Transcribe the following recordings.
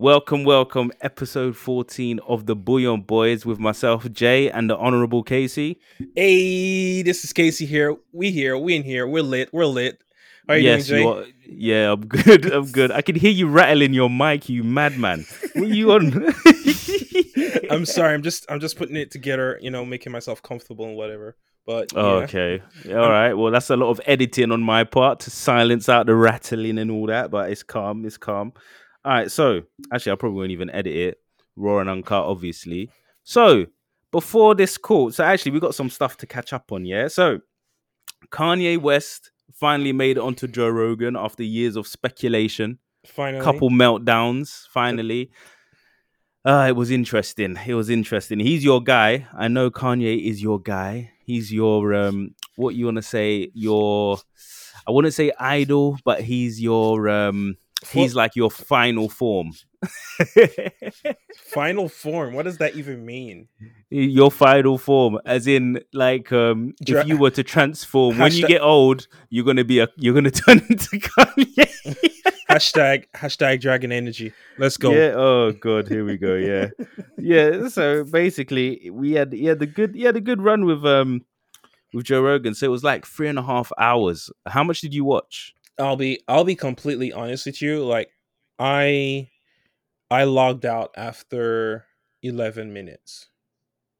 Welcome, welcome, episode 14 of the Bouyon Boys with myself, Jay, and the Honorable Casey. Hey, this is Casey here. We here, we in here, we're lit, we're lit. How are you yes, doing, Jay? you are- yeah, I'm good. I'm good. I can hear you rattling your mic, you madman. What you on? I'm sorry, I'm just I'm just putting it together, you know, making myself comfortable and whatever. But yeah. Okay. All right. Well, that's a lot of editing on my part to silence out the rattling and all that, but it's calm. It's calm. All right. So, actually, I probably won't even edit it. Raw and uncut, obviously. So, before this call, so actually, we got some stuff to catch up on. Yeah. So, Kanye West finally made it onto Joe Rogan after years of speculation finally couple meltdowns finally uh it was interesting it was interesting he's your guy i know kanye is your guy he's your um what you want to say your i wouldn't say idol but he's your um he's like your final form final form. What does that even mean? your final form as in like um Dra- if you were to transform when you get old you're gonna be a you're gonna turn into kanye hashtag hashtag dragon energy. Let's go. Yeah. Oh god. Here we go. Yeah. yeah. So basically, we had he had a good he had a good run with um with Joe Rogan. So it was like three and a half hours. How much did you watch? I'll be I'll be completely honest with you. Like I I logged out after eleven minutes.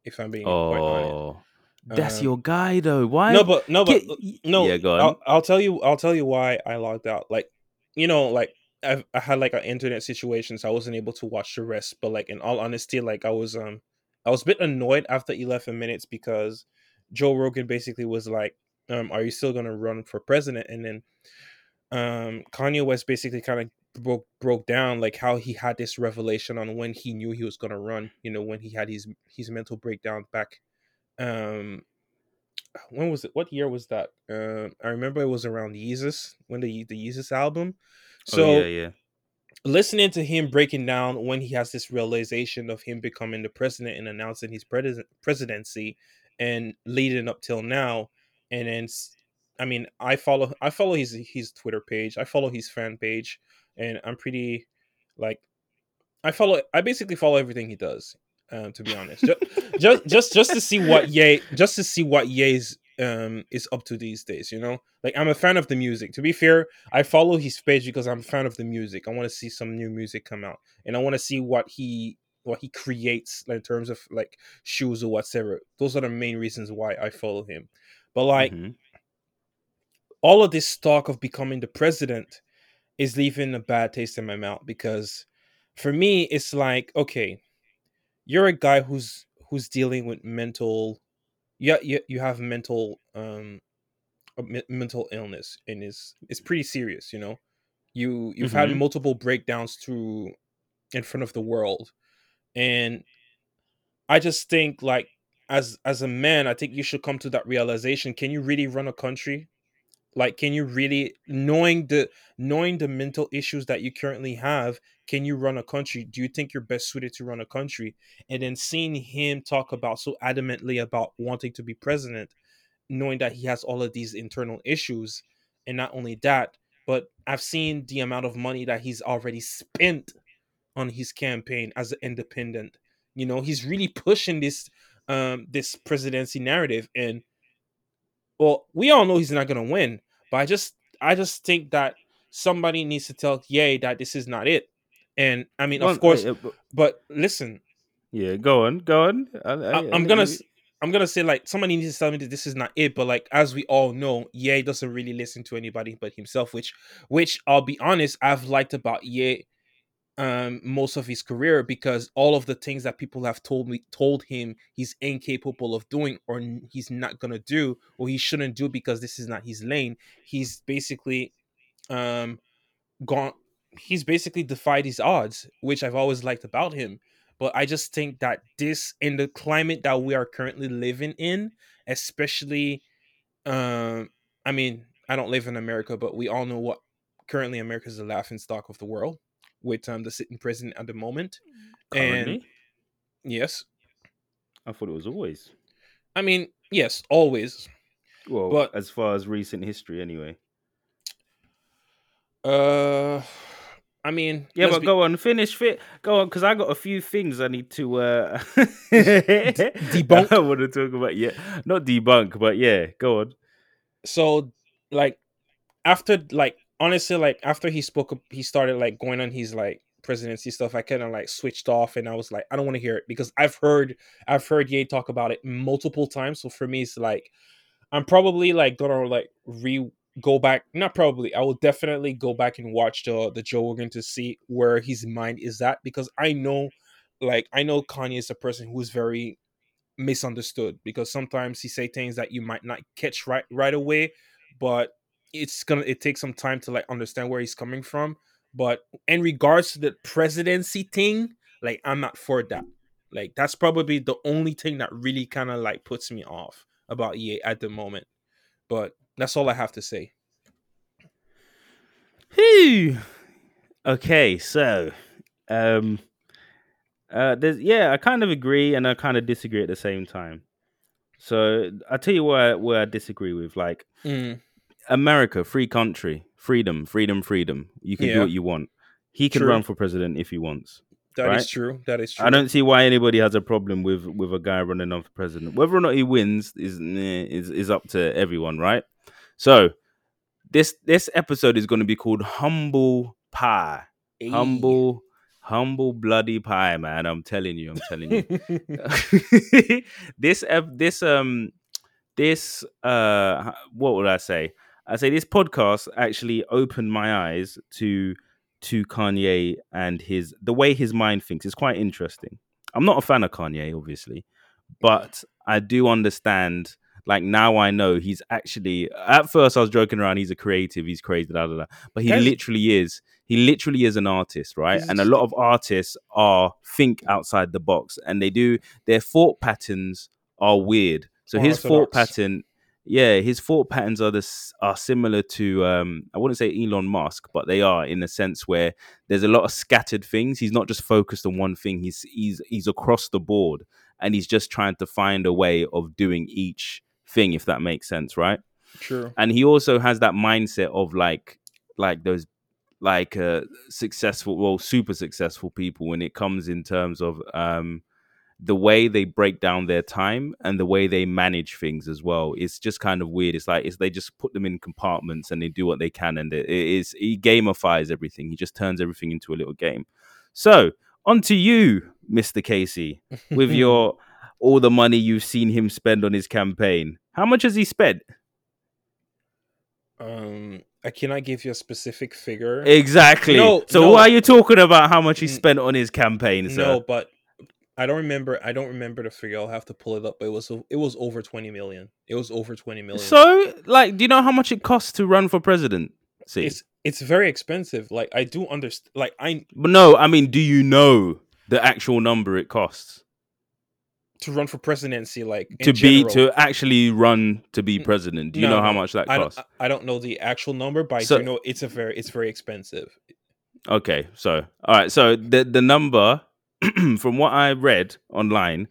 If I'm being quite honest. Oh, that's Um, your guy though. Why? No, but no, but Get- no. Yeah. Go on. I'll, I'll tell you. I'll tell you why I logged out. Like, you know, like I've, I had like an internet situation, so I wasn't able to watch the rest. But like, in all honesty, like I was um, I was a bit annoyed after eleven minutes because Joe Rogan basically was like, um, "Are you still gonna run for president?" And then um, Kanye West basically kind of broke broke down like how he had this revelation on when he knew he was gonna run. You know, when he had his his mental breakdown back um when was it what year was that um i remember it was around yeezus when the the yeezus album so oh, yeah, yeah. listening to him breaking down when he has this realization of him becoming the president and announcing his pres- presidency and leading up till now and then i mean i follow i follow his his twitter page i follow his fan page and i'm pretty like i follow i basically follow everything he does um to be honest just just just, just to see what ye just to see what ye's um is up to these days you know like i'm a fan of the music to be fair I follow his page because I'm a fan of the music. I want to see some new music come out, and I want to see what he what he creates in terms of like shoes or whatever. Those are the main reasons why I follow him. But like Mhm. All of this talk of becoming the president is leaving a bad taste in my mouth because for me it's like okay, you're a guy who's who's dealing with mental yeah you, you have mental um a mental illness and is it's pretty serious you know? You you've had Mhm. multiple breakdowns through in front of the world and i just think like as as a man i think you should come to that realization. Can you really run a country like can you really knowing the knowing the mental issues that you currently have can you run a country? Do you think you're best suited to run a country? And then seeing him talk about so adamantly about wanting to be president knowing that he has all of these internal issues and not only that but i've seen the amount of money that he's already spent on his campaign as an independent. You know he's really pushing this um this presidency narrative and well we all know he's not going to win but i just i just think that somebody needs to tell Ye that this is not it and i mean Well, of course uh, uh, but listen yeah. Go on. Go on. I, I, I, I'm gonna I'm gonna say like somebody needs to tell me that this is not it, but like as we all know, Ye doesn't really listen to anybody but himself, which which I'll be honest, I've liked about Ye um most of his career because all of the things that people have told me told him he's incapable of doing or he's not gonna do or he shouldn't do because this is not his lane, he's basically um gone he's basically defied his odds, which I've always liked about him. But I just think that this in the climate that we are currently living in, especially, um, I mean, I don't live in America, but we all know what currently America is the laughing stock of the world with um the sitting president at the moment. Currently? And yes, I thought it was always. I mean, yes, always. Well, But- as far as recent history, anyway. Uh, I mean, Yeah, but be- go on, finish fit. Go on, because I got a few things I need to uh debunk? I want to talk about. Yeah, not debunk, but yeah, go on. so like after like honestly like after he spoke he started like going on his like presidency stuff i kind of like switched off and i was like i don't want to hear it because i've heard i've heard ye talk about it multiple times so for me it's like i'm probably like gonna like re go back not probably i will definitely go back and watch the the joe rogan to see where his mind is at because i know like i know kanye is a person who's very misunderstood because sometimes he say things that you might not catch right right away but it's gonna it takes some time to like understand where he's coming from but in regards to the presidency thing like i'm not for that like that's probably the only thing that really kind of like puts me off about Ye at the moment but that's all i have to say Phew. Okay, so um uh there's yeah, I kind of agree and I kind of disagree at the same time. So I tell you where where I disagree with like Mm, America, free country, freedom, freedom, freedom. You can do what you want. He can True. run for president if he wants. that is Right. true that is true I don't see why anybody has a problem with with a guy running on for president. Whether or not he wins is is is up to everyone, right? So this this episode is going to be called Humble Pie. Ayy. Humble, humble bloody pie, man. I'm telling you, I'm telling you. this this um this uh what would I say? I say this podcast actually opened my eyes to to Kanye and his the way his mind thinks. It's quite interesting. I'm not a fan of Kanye, obviously, but I do understand. Like now, I know he's actually. At first, I was joking around. He's a creative. He's crazy. Da, da, da. But he Guys- literally is. He literally is an artist, right? He's And a lot of artists are think outside the box, and they do. Their thought patterns are weird. So his thought pattern, yeah, his thought patterns are this are similar to. um I wouldn't say Elon Musk, but they are in a sense where there's a lot of scattered things. He's not just focused on one thing. He's he's he's across the board, and he's just trying to find a way of doing each thing, if that makes sense, right? true And he also has that mindset of like like those like uh successful, well, super successful people when it comes in terms of um the way they break down their time and the way they manage things as well. It's just kind of weird. It's like it's they just put them in compartments and they do what they can, and it it is he gamifies everything. He just turns everything into a little game. So on to you, Mister Casey, with your all the money you've seen him spend on his campaign. How much has he spent? um i cannot give you a specific figure Exactly. No, so no. why are you talking about how much he spent on his campaign, sir? No, but I don't remember. I don't remember the figure. I'll have to pull it up. But it was it was over twenty million. It was over twenty million. So, like, do you know how much it costs to run for president? See, it's it's very expensive. Like I do understand. Like I But no, I mean, do you know the actual number it costs to run for presidency. Like to be general, to actually run to be president? Do you no, know how much that I costs? don't, I don't know the actual number, but So- I do know it's a very it's very expensive. Okay, so all right, so the the number from what I read online,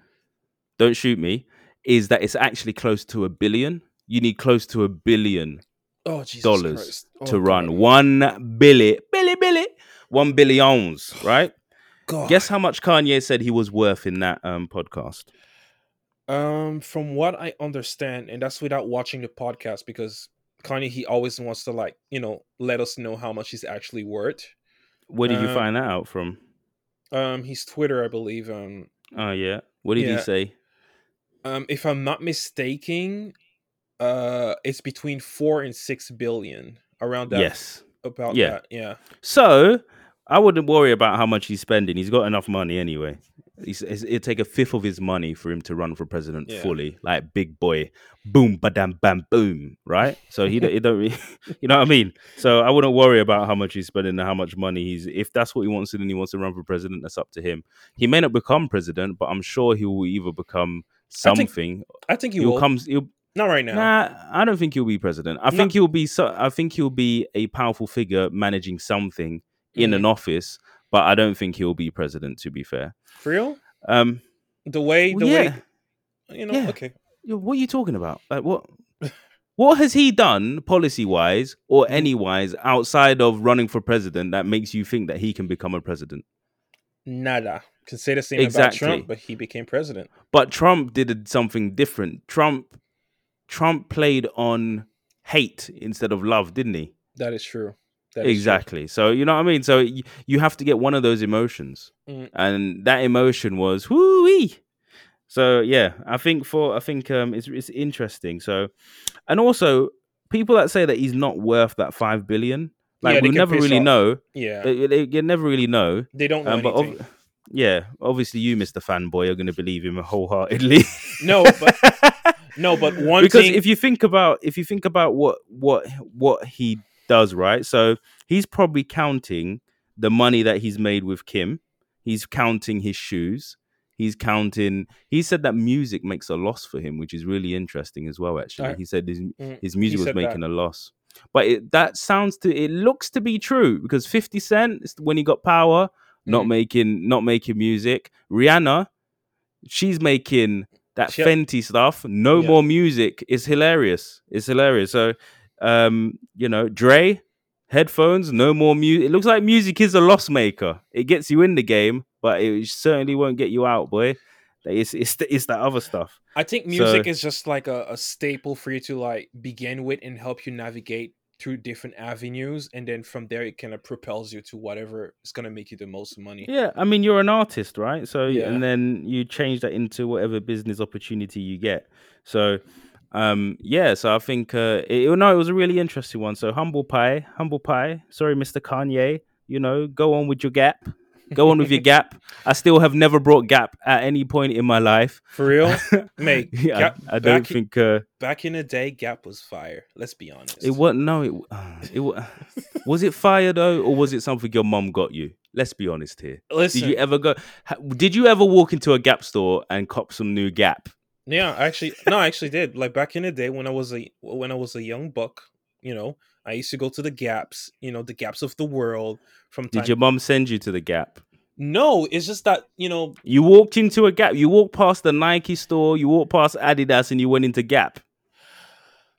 don't shoot me, is that it's actually close to a billion. You need close to a billion Oh Jesus Dollars Oh, to run God. one billion, billy, billy, one billions, right? God. Guess how much Kanye said he was worth in that um podcast? Um, from what I understand, and that's without watching the podcast because Kanye he always wants to like you know let us know how much he's actually worth. Where did you Um, find that out from? Um, his Twitter, I believe. Um, Oh yeah, what did he say? um, if I'm not mistaken, uh, it's between four and six billion around that. Yes. about Yeah. that. Yeah, So I wouldn't worry about how much he's spending. He's got enough money anyway. He's, it's- it'd take a fifth of his money for him to run for president Yeah. fully, like big boy, boom, badam, bam, boom, right? So he, don't- he don't, really, you know what I mean. So I wouldn't worry about how much he's spending and how much money he's. If that's what he wants to do, and he wants to run for president. That's up to him. He may not become president, but I'm sure he will either become I think something. I think he He'll will. come. He'll, not right now. Nah, I don't think he'll be president. I No. think he'll be. So, I think he'll be a powerful figure managing something in Mhm. an office, but I don't think he'll be president. To be fair, For real, um, the way well, the yeah. way you know. Yeah. Okay, what are you talking about? Like what? What has he done policy wise or Mhm. any wise outside of running for president that makes you think that he can become a president? Nada. Can say the same about Exactly. Trump, but he became president. But Trump did something different. Trump Trump played on hate instead of love, didn't he? That is true. Is true. exactly. So you know what I mean. So y- you have to get one of those emotions, Mm. and that emotion was whoo So yeah, I think for I think um it's it's interesting. So, and also people that say that he's not worth that five billion, like Yeah, we never really off. know. Yeah, They, they, you never really know. they don't know Um, but ob- yeah, obviously you, Mister Fanboy, are going to believe him wholeheartedly. no, but no, but one because thing. if you think about if you think about what what what he does right so he's probably counting the money that he's made with kim he's counting his shoes he's counting he said that music makes a loss for him which is really interesting as well actually Uh, he said his, Mm, his music was said that. making a loss but it, that sounds to it looks to be true because 50 cent when he got power not Mhm. making not making music rihanna she's making that She- Fenty stuff. No Yeah. more music. It's hilarious. It's hilarious. So, um, you know, Dre headphones. No more music. It looks like music is a loss maker. It gets you in the game, but it certainly won't get you out, boy. It's it's it's that other stuff. I think music So- is just like a, a staple for you to like begin with and help you navigate through different avenues, and then from there it kind of propels you to whatever is gonna make you the most money. Yeah, I mean, you're an artist, right? So, Yeah. and then you change that into whatever business opportunity you get. So, um, yeah. So I think uh, it, no, it was a really interesting one. So humble pie, humble pie. Sorry, Mr. Kanye. You know, go on with your gap. Go on with your gap. I still have never brought gap at any point in my life. For real, mate. Yeah, Gap- I, don't think uh, back in the day, Gap was fire. Let's be honest. it wasn't No, it uh, it wa- was it fire though, or was it something your mum got you? Let's be honest here. Listen, Did you ever go? Did you ever walk into a Gap store and cop some new Gap? Yeah, actually, no, I actually did. Like back in the day when I was a when I was a young buck, you know, I used to go to the gaps, you know, the gaps of the world. From time. Did your mom send you to the Gap? No, it's just that you know. You walked into a Gap. You walked past the Nike store. You walked past Adidas, and you went into Gap.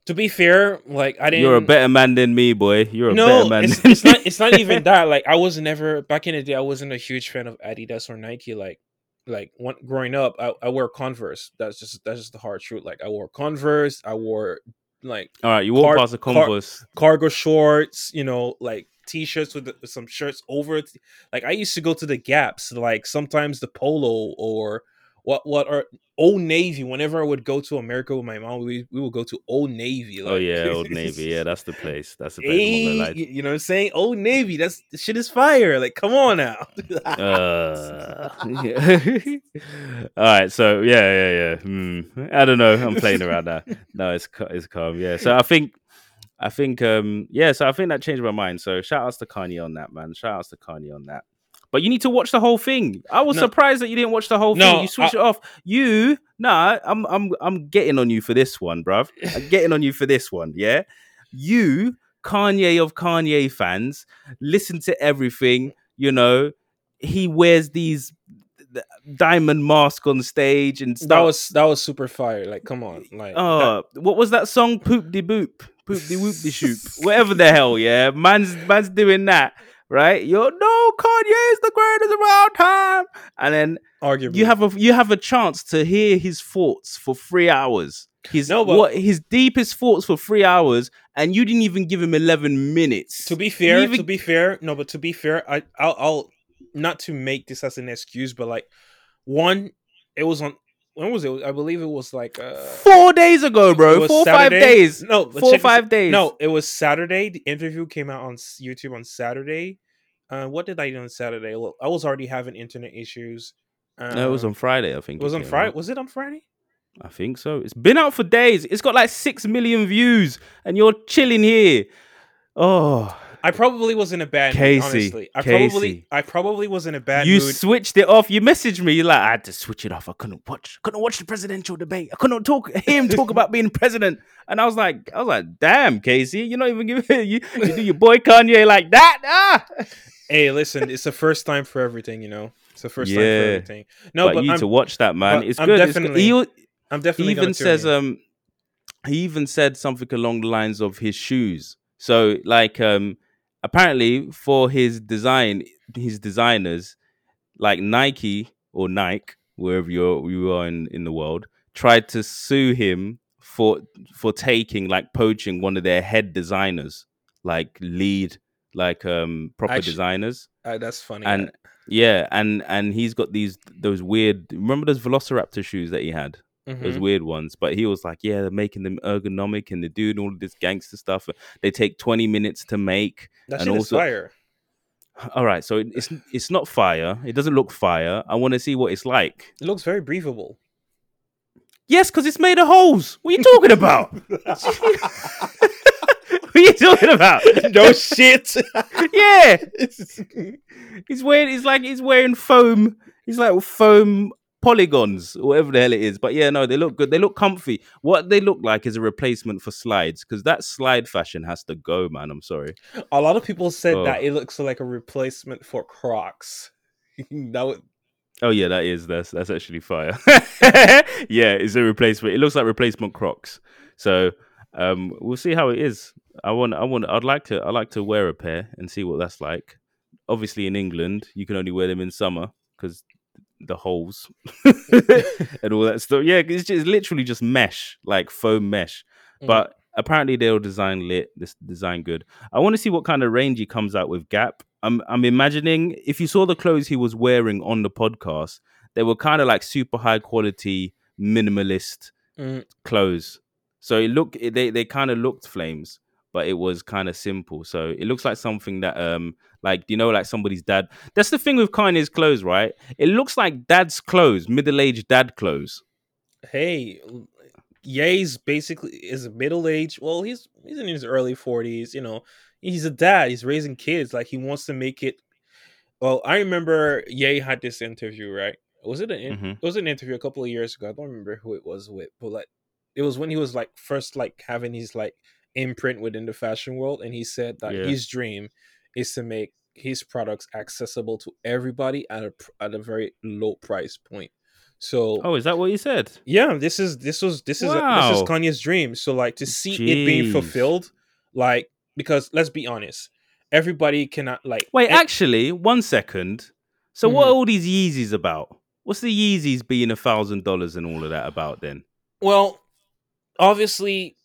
To be fair, like I didn't. You're a better man than me, boy. You're a no, better man. it's, it's not. It's not even that. Like I was never back in the day. I wasn't a huge fan of Adidas or Nike. Like, like when, growing up, I, I wore Converse. That's just that's just the hard truth. Like I wore Converse. I wore like All right, you wore Car- past a car- Converse. cargo shorts, you know, like t-shirts with, the, with some shirts over it. Like I used to go to the Gaps, like sometimes the Polo or what what are Old Navy. Whenever I would go to America with my mom, we we would go to Old Navy. oh yeah, Old Navy. Yeah, that's the place. That's the place. Hey, I'm not gonna lie. you know what I'm saying? Old Navy. That's shit is fire. Like, come on now. Uh, all right, so yeah, yeah, yeah. Hmm. I don't know. I'm playing around now. No, it's it's calm. Yeah. So I think, I think, um, yeah. So I think that changed my mind. So shout outs to Kanye on that, man. Shout outs to Kanye on that. But you need to watch the whole thing. I was No. surprised that you didn't watch the whole No, thing. You switched it off. You, nah, I'm, I'm, I'm getting on you for this one, bruv. I'm getting on you for this one. Yeah. You, Kanye of Kanye fans, listen to everything. You know, he wears these diamond mask on stage and that was that was super fire. Like, come on. Like, oh, that- Oh, what was that song? Poop de boop, poop de whoop de shoop, whatever the hell. Yeah, man's man's doing that, right? You're no Kanye is the greatest of all time, and then arguably, you have a you have a chance to hear his thoughts for three hours. His No, but- what his deepest thoughts for three hours, and you didn't even give him eleven minutes. to be fair, even- to be fair, no, but to be fair, I I'll, I'll not to make this as an excuse, but like one, it was on. When was it? I believe it was like uh, four days ago, bro. Four five days. No, four check this five days. No, it was Saturday. The interview came out on YouTube on Saturday. Uh, what did I do on Saturday? Well, I was already having internet issues. Uh, no, it was on Friday. I think It was on Friday. out. Was it on Friday? I think so. It's been out for days. It's got like six million views, and you're chilling here. Oh, I probably was in a bad Casey, mood. Honestly, I Casey. probably, I probably was in a bad you mood. switched it off. You messaged me. You're like, I had to switch it off. I couldn't watch. Couldn't watch the presidential debate. I couldn't talk. Hear him talk about being president. And I was like, I was like, damn, Casey, you're not even giving you. You do your boy Kanye like that? Ah. hey, listen, it's the first time for everything. You know, it's the first time for everything. No, but, but, you need I'm, to watch that, man. It's I'm good. It's good. definitely He, I'm he definitely even says, in. um, he even said something along the lines of his shoes. So like um apparently for his design his designers like Nike or Nike wherever you're you are in in the world tried to sue him for for taking like poaching one of their head designers like lead like um proper Actu- designers Uh, that's funny. and yeah and and he's got these those weird remember those velociraptor shoes that he had Mhm. those weird ones. But he was like, yeah, they're making them ergonomic and they're doing all of this gangster stuff. They take 20 minutes to make. that and also- fire. All right, so it's it's not fire. It doesn't look fire. I want to see what it's like. It looks very breathable. Yes, because it's made of holes. What are you talking about? what are you talking about? no shit. yeah, he's wearing. He's like he's wearing foam. He's like foam polygons whatever the hell it is. But yeah, no, they look good. They look comfy. What they look like is a replacement for slides because that slide fashion has to go, man. I'm sorry. a lot of people said Oh. that it looks like a replacement for Crocs. that would, Oh yeah, that is that's that's actually fire. yeah, it's a replacement. It looks like replacement Crocs. So um, we'll see how it is. I want, I want, I'd like to, I like to wear a pair and see what that's like. Obviously, in England, you can only wear them in summer because the holes and all that stuff. Yeah, it's just literally just mesh, like foam mesh. Mm. But apparently, they'll design lit. This design good. I want to see what kind of range he comes out with. Gap. I'm, I'm imagining if you saw the clothes he was wearing on the podcast, they were kind of like super high quality minimalist Mm. clothes. So it looked they they kind of looked flames, but it was kind of simple. So it looks like something that um like you know like somebody's dad. That's the thing with Kanye's clothes, right? It looks like dad's clothes, middle aged dad clothes. hey, Ye's basically is middle-aged. Well, he's he's in his early forties. You know, he's a dad. He's raising kids. Like he wants to make it. Well, I remember Ye had this interview. Right? Was it an in- Mhm. it was an interview a couple of years ago? I don't remember who it was with, but like it was when he was like first like having his like imprint within the fashion world, and he said that Yeah. his dream is to make his products accessible to everybody at a at a very low price point. So Oh, is that what you said? yeah, this is this was this is a, this is Kanye's dream. So like to see it being fulfilled, like because let's be honest, everybody cannot like Wait, e- actually, one second. So what Mhm. are all these Yeezys about? What's the Yeezys being a thousand dollars and all of that about then? well, obviously,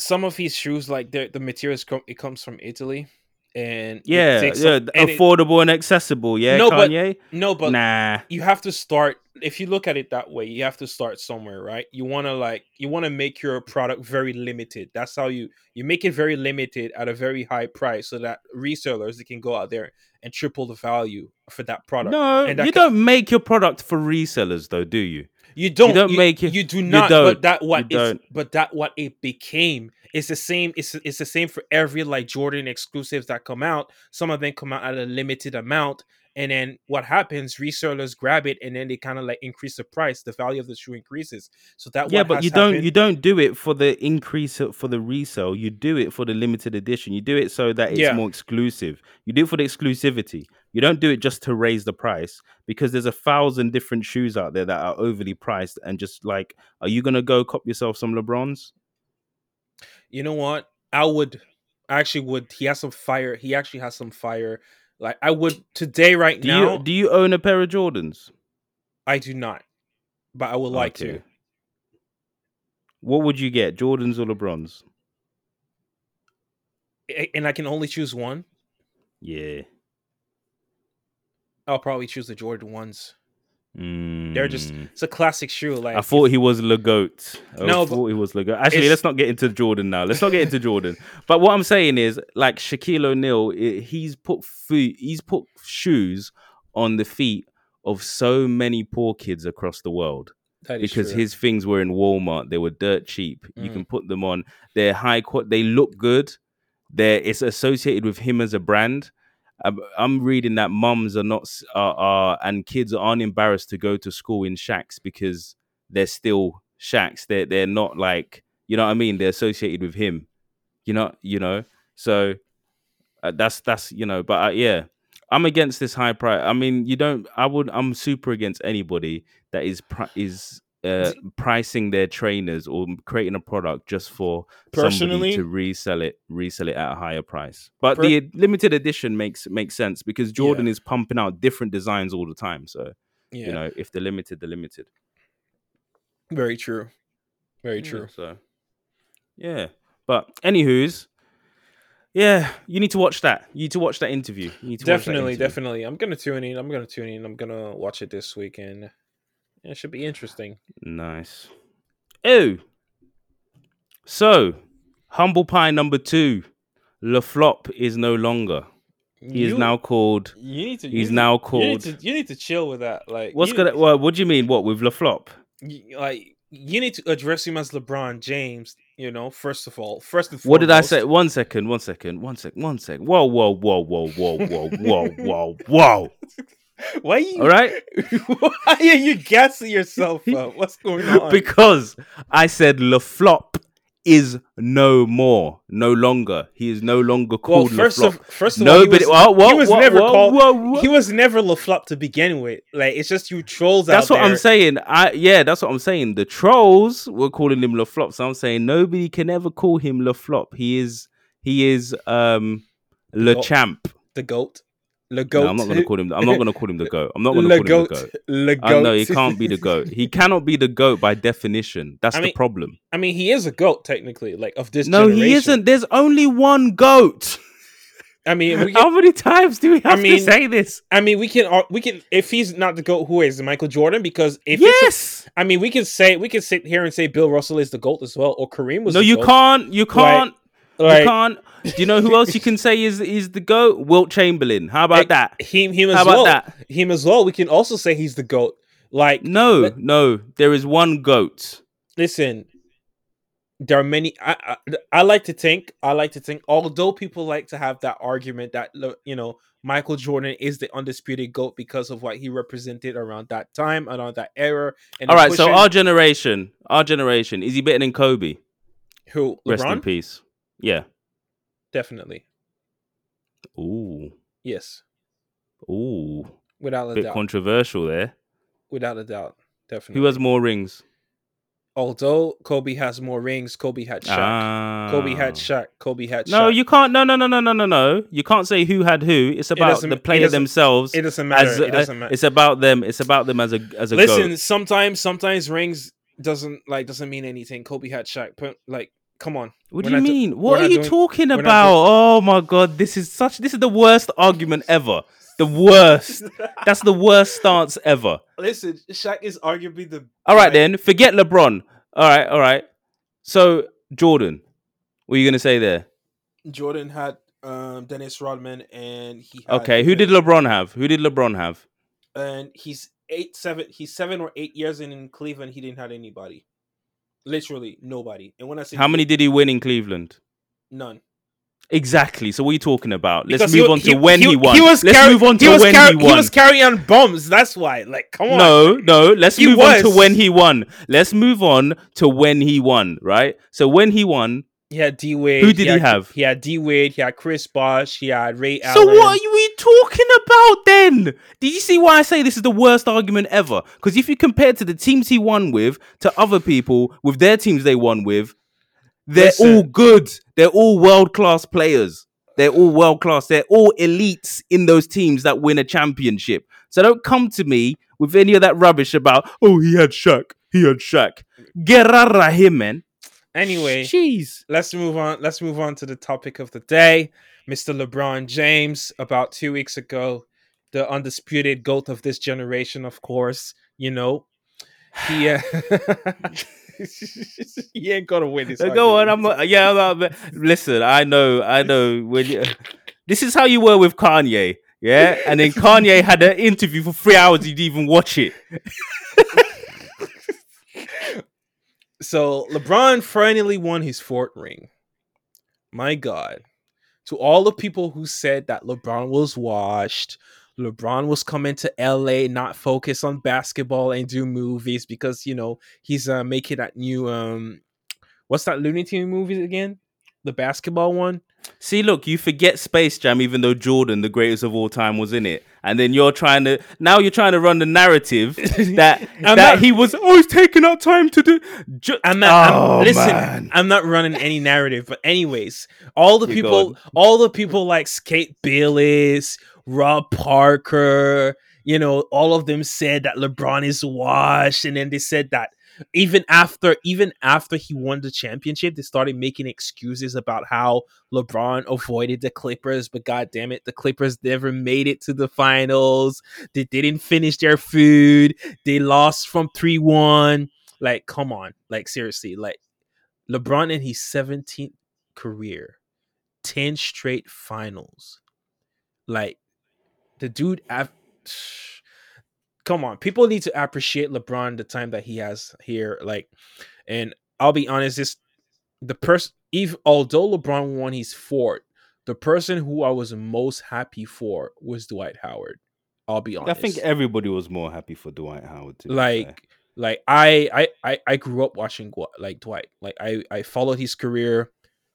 some of his shoes like the the materials come it comes from Italy, and Yeah, yeah, some- and it- affordable and accessible. Yeah, No, but- no, but nah. you have to start if you look at it that way you have to start somewhere right you want to like you want to make your product very limited that's how you you make it very limited at a very high price so that resellers they can go out there and triple the value for that product No, and that you ca- don't make your product for resellers, though, do you? You don't don't you, make it- you do not don't, but that what you but that what it became. It's the same it's it's the same for every like jordan exclusives that come out. Some of them come out at a limited amount and then what happens resellers grab it and then they kind of like increase the price the value of the shoe increases so that yeah, but you don't happened- you don't do it for the increase for the resale. You do it for the limited edition. You do it so that it's Yeah. more exclusive. You do it for the exclusivity. You don't do it just to raise the price because there's a thousand different shoes out there that are overly priced and just like, are you gonna go cop yourself some LeBrons? you know what i would I actually would he has some fire he actually has some fire like i would today right Do now you do you own a pair of Jordans? i do not but i would oh, like to What would you get, Jordans or LeBrons? And i can only choose one Yeah. i'll probably choose the jordan ones They're just- it's a classic shoe like I thought he was Le Goat. I No, thought he was Le Goat. Actually, let's not get into Jordan now. Let's not get into Jordan. But what I'm saying is, like Shaquille O'Neal, he's put food, he's put shoes on the feet of so many poor kids across the world that is because true. his things were in Walmart. They were dirt cheap. You Mm. can put them on. They're high quality. They look good. They're it's associated with him as a brand. I'm, reading that mums are not are, are and kids aren't embarrassed to go to school in Shaqs because they're still Shaqs. They're they're not like you know what I mean. They're associated with him. You know you know. So uh, that's that's you know. But uh, yeah, I'm against this high price. I mean, you don't. I would. I'm super against anybody that is pri- is uh, pricing their trainers or creating a product just for Personally, somebody to resell it, resell it at a higher price. But Per- the limited edition makes makes sense because Jordan is pumping out different designs all the time. So yeah, you know, if they're limited, they're limited. very true, very Yeah, true. so yeah, but anywho's. Yeah, you need to watch that. You need to watch that interview. You need to Definitely, interview. definitely. I'm gonna tune in. I'm gonna tune in. I'm gonna watch it this weekend. It should be interesting. Nice. Oh. So, humble pie number two. Le Flop is no longer. He is now called. You need to. He's now You need, called. to, you need to chill with that. Like, What's you, gonna? Well, what do you mean? What with Le Flop? you- like you need to address him as LeBron James. You know, first of all, first and foremost. What did I say? One second. One second. One second. One second. Whoa, whoa, whoa, whoa, whoa, whoa, whoa, whoa, whoa. Why you? All right. Why are you gassing yourself up? What's going on? because I said Le Flop is no more, no longer. He is no longer well, called Le first Flop. of first of all, Nobody. he was, whoa, whoa, he was whoa, never called. He was never LaFlop to begin with. Like it's just you trolls That's what I'm saying. I yeah, that's what I'm saying. The trolls were calling him LaFlop. So I'm saying nobody can ever call him LaFlop. He is he is um Le Champ. The goat. Le goat. No, I'm not gonna call him I'm not gonna call him the goat. I'm not gonna call goat. him the goat. Le Uh, goat. no, he can't be the goat. He cannot be the goat by definition. That's I the problem. I mean, he is a goat technically, like of this. No, he isn't. There's only one goat. I mean, we How many times do we have mean, to say this? I mean, we can, we can. If he's not the goat, who is Michael Jordan? Because if yes. I mean, we can say we can sit here and say Bill Russell is the goat as well, or Kareem was. No, the you GOAT. can't. You can't. Like, you can't. Do you know who else you can say is is the goat? Wilt Chamberlain. How about Like, that? Him, him as How about well. that? Him as well. We can also say he's the goat. Like, No, Let- no. There is one goat. listen, there are many. I, I I like to think. I like to think. Although people like to have that argument that you know Michael Jordan is the undisputed goat because of what he represented around that time and around that era. And All right. So our generation, our generation, is he better than Kobe? who Rest in peace. Yeah. definitely Ooh. yes, Ooh. without a Bit doubt, controversial there. without a doubt, definitely. Who has more rings? Although Kobe has more rings, Kobe had Shaq. Ah. Kobe had Shaq. Kobe had Shaq. No, you can't. No, no, no, no, no, no, no. You can't say who had who. It's about the it player doesn't- themselves. It doesn't matter. as it doesn't matter. It's about them. It's about them as a as a Listen, goat. sometimes sometimes rings doesn't like doesn't mean anything. Kobe had Shaq. But like, come on. What do you not do- mean? we're what are not you doing- talking not about? oh my god, this is such. This is the worst argument ever. The worst. That's the worst stance ever. Listen, Shaq is arguably the. All right then, forget LeBron. All right, all right. So Jordan, what are you gonna say there? Jordan had um Dennis Rodman, and he. Had Okay, who did LeBron have? Who did LeBron have? And he's eight seven. He's seven or eight years in, in Cleveland. He didn't have anybody. Literally nobody. And when I say How many did he win in Cleveland? none. Exactly. So what are you talking about? Let's Because move he- on to he- when he, won. was Let's carry- move on he to was when carry- he won. He was carrying bombs. That's why. Like, come on. No, no. Let's He move on to when he won. Let's move on to when he won. Right. So when he won. He had D Wade. Who did he had, have? He had D Wade. He had Chris Bosh. He had Ray Allen. So what are we talking about then? Did you see why I say this is the worst argument ever? Because if you compare to the teams he won with to other people with their teams they won with, they're Listen. all good. They're all world class players. They're all world class. They're all elites in those teams that win a championship. So don't come to me with any of that rubbish about oh he had Shaq, he had Shaq. Of here, man. Anyway, jeez. let's move on. Let's move on to the topic of the day. Mr. LeBron James, about two weeks ago, the undisputed GOAT of this generation, of course, you know. He uh, he ain't gonna win this. Uh, Go on, I'm not, yeah. I'm not- listen, I know, I know. When you, this is how you were with Kanye, yeah, and then Kanye had an interview for three hours. You didn't even watch it. So LeBron finally won his fourth ring. My God. To all the people who said that LeBron was washed, LeBron was coming to LA, not focus on basketball and do movies because you know he's uh, making that new um what's that Looney Tune movie again? The basketball one? See, look, you forget Space Jam, even though Jordan, the greatest of all time, was in it, and then you're trying to now you're trying to run the narrative that that not- he was always taking out time to do. Ju- I'm not. I'm- Oh, listen, man. I'm not running any narrative, but anyways, all the You people, go all the people like Skip Bayless, Rob Parker, you know, all of them said that LeBron is washed, and then they said that even after, even after he won the championship, they started making excuses about how LeBron avoided the Clippers, but god damn it, the Clippers never made it to the finals. They didn't finish their food. They lost from three one. Like, come on, like seriously, like LeBron in his 17th career, 10 straight finals. Like the dude av- come on, people need to appreciate LeBron the time that he has here like and I'll be honest this the person if although LeBron won his fourth, the person who I was most happy for was Dwight Howard. I'll be honest. I think everybody was more happy for Dwight Howard. Like like I, I I I grew up watching like Dwight. Like I I followed his career,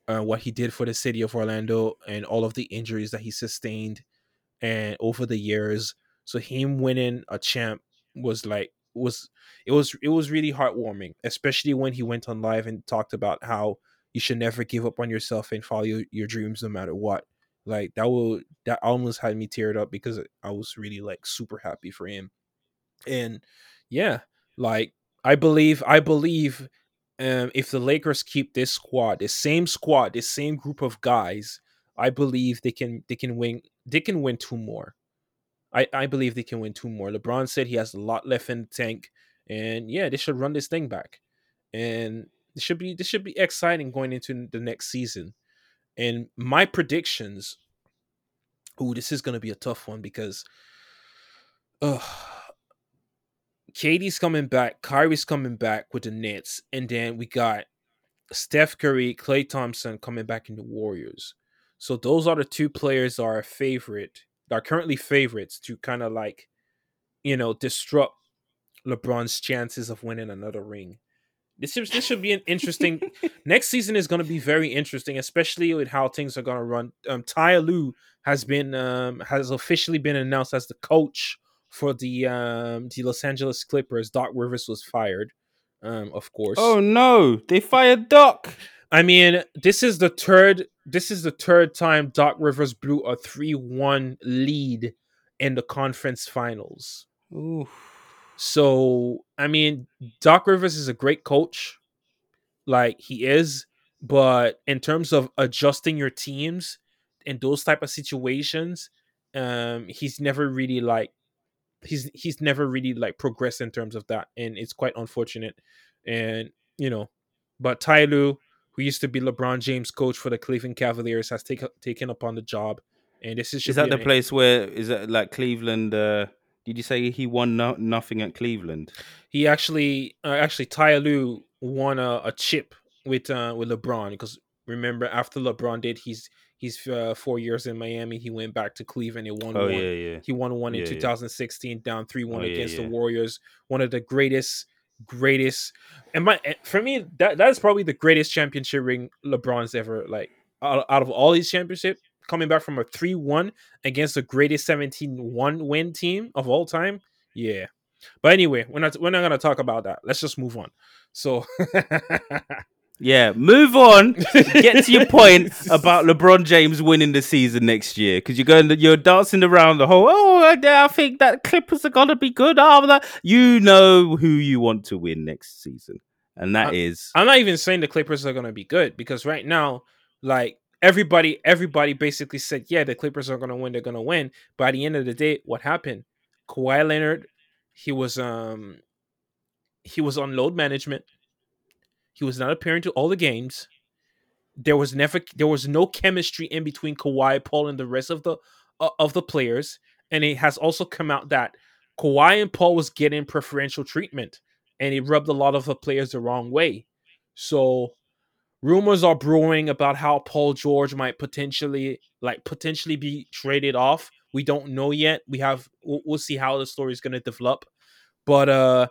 uh, what he did for the city of Orlando, and all of the injuries that he sustained, and over the years. So him winning a champ was like was it was it was really heartwarming, especially when he went on live and talked about how you should never give up on yourself and follow your, your dreams no matter what. Like that will that almost had me teared up because I was really like super happy for him. And yeah, like I believe I believe um if the Lakers keep this squad, the same squad, the same group of guys, I believe they can they can win they can win two more. I, I believe they can win two more. LeBron said he has a lot left in the tank, and yeah, they should run this thing back. And this should be this should be exciting going into the next season. And my predictions. Ooh, this is gonna be a tough one because uh KD's coming back, Kyrie's coming back with the Nets, and then we got Steph Curry, Klay Thompson coming back in the Warriors. So those are the two players that are favorite, that are currently favorites to kind of like, you know, disrupt LeBron's chances of winning another ring. This should, this should be an interesting. next season is going to be very interesting, especially with how things are going to run. Um, Ty Lue has been um, has officially been announced as the coach for the um, the Los Angeles Clippers. Doc Rivers was fired, um, of course. oh no, they fired Doc. I mean, this is the third. This is the third time Doc Rivers blew a three-one lead in the conference finals. Ooh. So, I mean, Doc Rivers is a great coach. Like he is, but in terms of adjusting your teams in those type of situations, um he's never really like he's he's never really like progressed in terms of that and it's quite unfortunate. And, you know, but Ty Lue, who used to be LeBron James coach for the Cleveland Cavaliers has taken taken upon the job. And this is Is that the an- place where is that like Cleveland? Uh, did you say he won no- nothing at Cleveland? he actually uh, actually Ty Lue won a, a chip with uh with LeBron because remember after LeBron did his his uh, four years in Miami he went back to Cleveland and won Oh one. yeah, yeah. He won one in Yeah, yeah. 2016 down 3-1 Oh, yeah, against the Warriors. One of the greatest greatest and my for me that that is probably the greatest championship ring LeBron's ever like out, out of all these championship coming back from a 3-1 against the greatest 17-1 win team of all time. Yeah. But anyway, we're not we're not gonna talk about that. Let's just move on. So Yeah, move on. Get to your point about LeBron James winning the season next year because you're going, you're dancing around the whole. Oh, I, think that Clippers are gonna be good. Oh, that you know who you want to win next season, and that Uh, is I'm not even saying the Clippers are gonna be good because right now, like everybody, everybody basically said, yeah, the Clippers are gonna win, they're gonna win. But at the end of the day, what happened? Kawhi Leonard, he was um he was on load management. He was not appearing to all the games. There was never there was no chemistry in between Kawhi, Paul, and the rest of the uh, of the players. And it has also come out that Kawhi and Paul was getting preferential treatment, and it rubbed a lot of the players the wrong way. So rumors are brewing about how Paul George might potentially like potentially be traded off. We don't know yet. We have we'll, we'll see how the story is going to develop. But uh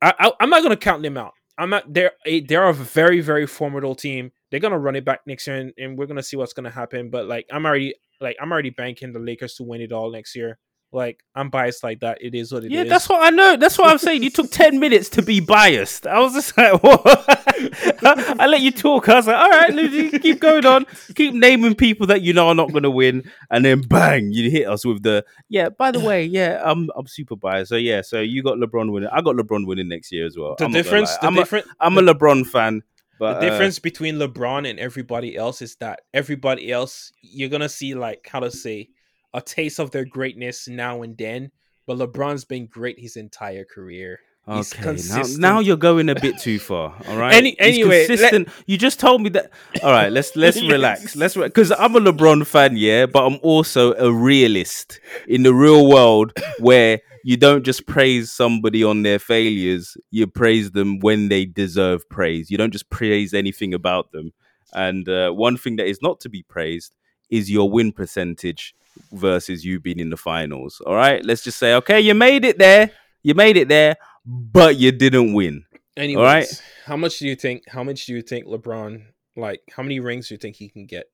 I, I I'm not going to count them out. I'm not they're a, they're a very very formidable team. they're gonna run it back next year, and, and we're gonna see what's gonna happen. But like, I'm already like I'm already banking the Lakers to win it all next year. Like I'm biased like that. It is what it is. yeah, that's what I know. That's what I'm saying. You took ten minutes to be biased. I was just like, what? I, I let you talk. I was like, all right, Luigi, keep going on. Keep naming people that you know are not going to win, and then bang, you hit us with the yeah. By the way, yeah, I'm I'm super biased. So yeah, so you got LeBron winning. I got LeBron winning next year as well. the I'm difference. The I'm a, difference. I'm a LeBron fan, but the uh, difference between LeBron and everybody else is that everybody else you're gonna see like how to say a taste of their greatness now and then. But LeBron's been great his entire career. He's Okay, now, consistent. now you're going a bit too far. All right. Any- anyway, let- you just told me that. All right, let's let's Yes. relax. Let's because I'm a LeBron fan, yeah, but I'm also a realist in the real world where you don't just praise somebody on their failures. You praise them when they deserve praise. You don't just praise anything about them. And uh, one thing that is not to be praised is your win percentage versus you being in the finals. All right, let's just say, okay, you made it there. You made it there, but you didn't win. Anyways, right. how much do you think? How much do you think LeBron like? How many rings do you think he can get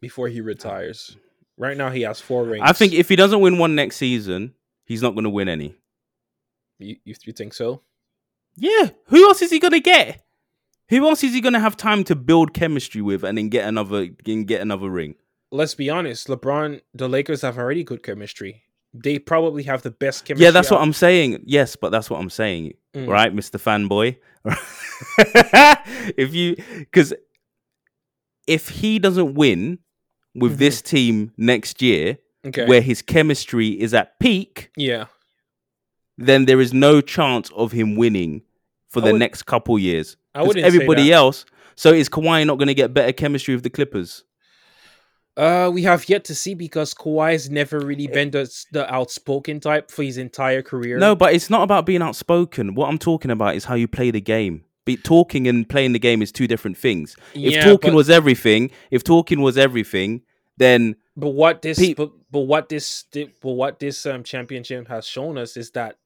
before he retires? Right now, he has four rings. I think if he doesn't win one next season, he's not going to win any. you, you, you think so. Yeah, who else is he going to get? Who else is he going to have time to build chemistry with and then get another and get another ring? Let's be honest. LeBron, the Lakers have already good chemistry. They probably have the best chemistry. Yeah, that's what I'm saying. Yes, but that's what I'm saying. Mm. Right, Mr. Fanboy? if you cuz if he doesn't win with Mhm. this team next year Okay. where his chemistry is at peak, yeah. then there is no chance of him winning for I the would- next couple years. I say everybody else. So is Kawhi not going to get better chemistry with the Clippers? Uh, we have yet to see because Kawhi has never really been the, the outspoken type for his entire career. No, but it's not about being outspoken. What I'm talking about is how you play the game. Be talking and playing the game is two different things. If Yeah, talking but- was everything, if talking was everything, then But what this, Pe- but, but what this, but what this um championship has shown us is that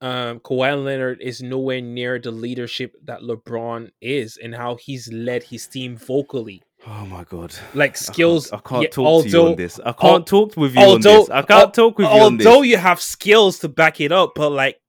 um Kawhi Leonard is nowhere near the leadership that LeBron is, and how he's led his team vocally, oh my god, like skills. I can't, I can't yeah, talk to you on this. I can't talk with you on this. I can't talk with you on this. although you have skills to back it up, but like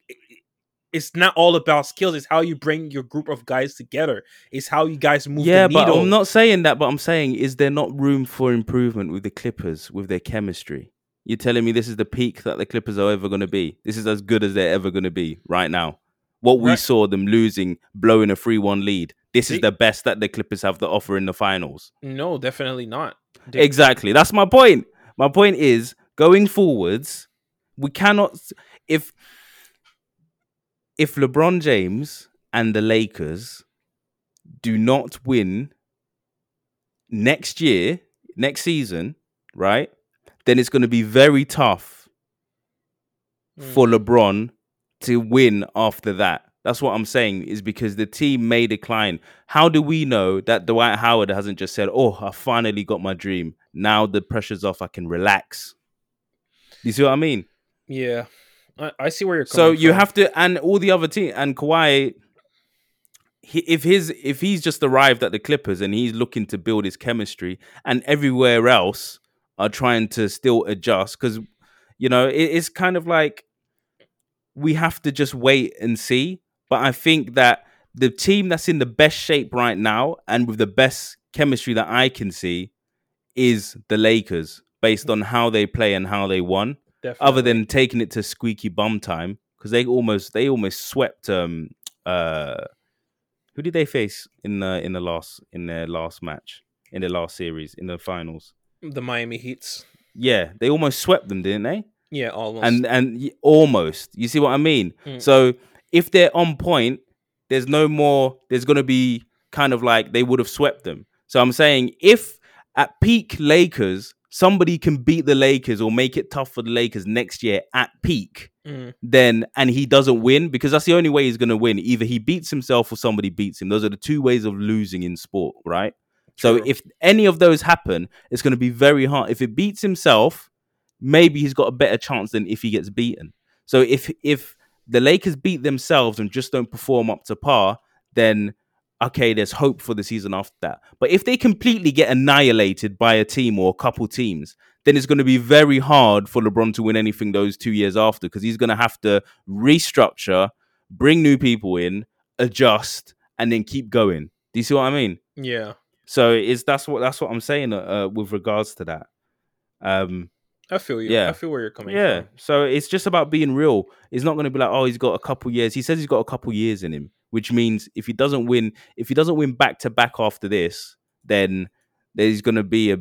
it's not all about skills. It's how you bring your group of guys together. It's how you guys move yeah, the but. I'm not saying that. But I'm saying, is there not room for improvement with the Clippers with their chemistry? You're telling me this is the peak that the Clippers are ever going to be. This is as good as they're ever going to be right now. What we Right. saw them losing, blowing a three-one lead. This is the best that the Clippers have to offer in the finals. No, definitely not. Exactly. That's my point. My point is going forwards, we cannot if if LeBron James and the Lakers do not win next year, next season, right? Then it's going to be very tough for Mm. LeBron to win after that. That's what I'm saying is because the team may decline. How do we know that Dwight Howard hasn't just said, "Oh, I finally got my dream. Now the pressure's off. I can relax." You see what I mean? Yeah, I, I see where you're talking. So you from. have to, and all the other team, and Kawhi, he, if his if he's just arrived at the Clippers and he's looking to build his chemistry, and everywhere else are trying to still adjust, because you know it, it's kind of like we have to just wait and see. But I think that the team that's in the best shape right now and with the best chemistry that I can see is the Lakers, based on how they play and how they won Definitely. other than taking it to squeaky bum time because they almost they almost swept um uh who did they face in the in the last in their last match in the last series in the finals the Miami Heats. yeah they almost swept them didn't they Yeah, almost. and and almost you see what i mean Mm. so if they're on point there's no more there's going to be kind of like they would have swept them. So i'm saying if at peak lakers somebody can beat the lakers or make it tough for the lakers next year at peak Mm. then and he doesn't win because that's the only way he's going to win. Either he beats himself or somebody beats him. Those are the two ways of losing in sport right? So True. if any of those happen it's going to be very hard. If it beats himself maybe he's got a better chance than if he gets beaten. So if if the lakers beat themselves and just don't perform up to par then okay, there's hope for the season after that. But if they completely get annihilated by a team or a couple teams, then it's going to be very hard for LeBron to win anything those two years after because he's going to have to restructure, bring new people in, adjust, and then keep going. Do you see what I mean? Yeah. So is that's what that's what I'm saying uh, with regards to that. Um, I feel you. Yeah. I feel where you're coming from. yeah. from. So it's just about being real. It's not going to be like, oh, he's got a couple years. He says he's got a couple years in him, which means if he doesn't win, if he doesn't win back to back after this, then there's going to be a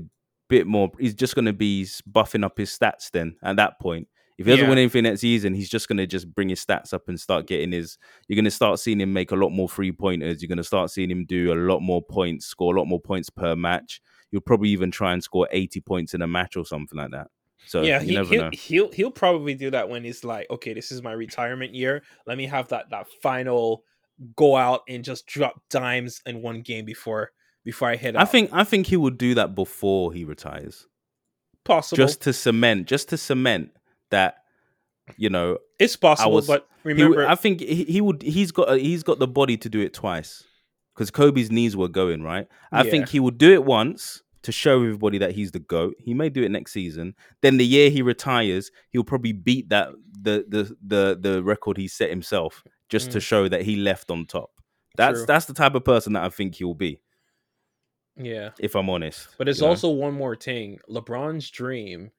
bit more. He's just going to be buffing up his stats. Then at that point, if he doesn't Yeah. win anything next season, he's just going to just bring his stats up and start getting his. You're going to start seeing him make a lot more three pointers. You're going to start seeing him do a lot more points, score a lot more points per match. You'll probably even try and score 80 points in a match or something like that. So yeah, he, never he'll, he'll he'll probably do that when he's like, okay, this is my retirement year. Let me have that that final go out and just drop dimes in one game before before I hit out. I think I think he would do that before he retires, possible. just to cement, just to cement that you know. it's possible, was- but He, remember, I think he, he would. He's got he's got the body to do it twice because Kobe's knees were going right. I Yeah. think he would do it once to show everybody that he's the goat. He may do it next season. Then the year he retires, he'll probably beat that the the the the record he set himself just to Mm. show that he left on top. That's True. that's the type of person that I think he'll be. yeah. If I'm honest, But there's you know? also one more thing. LeBron's dream,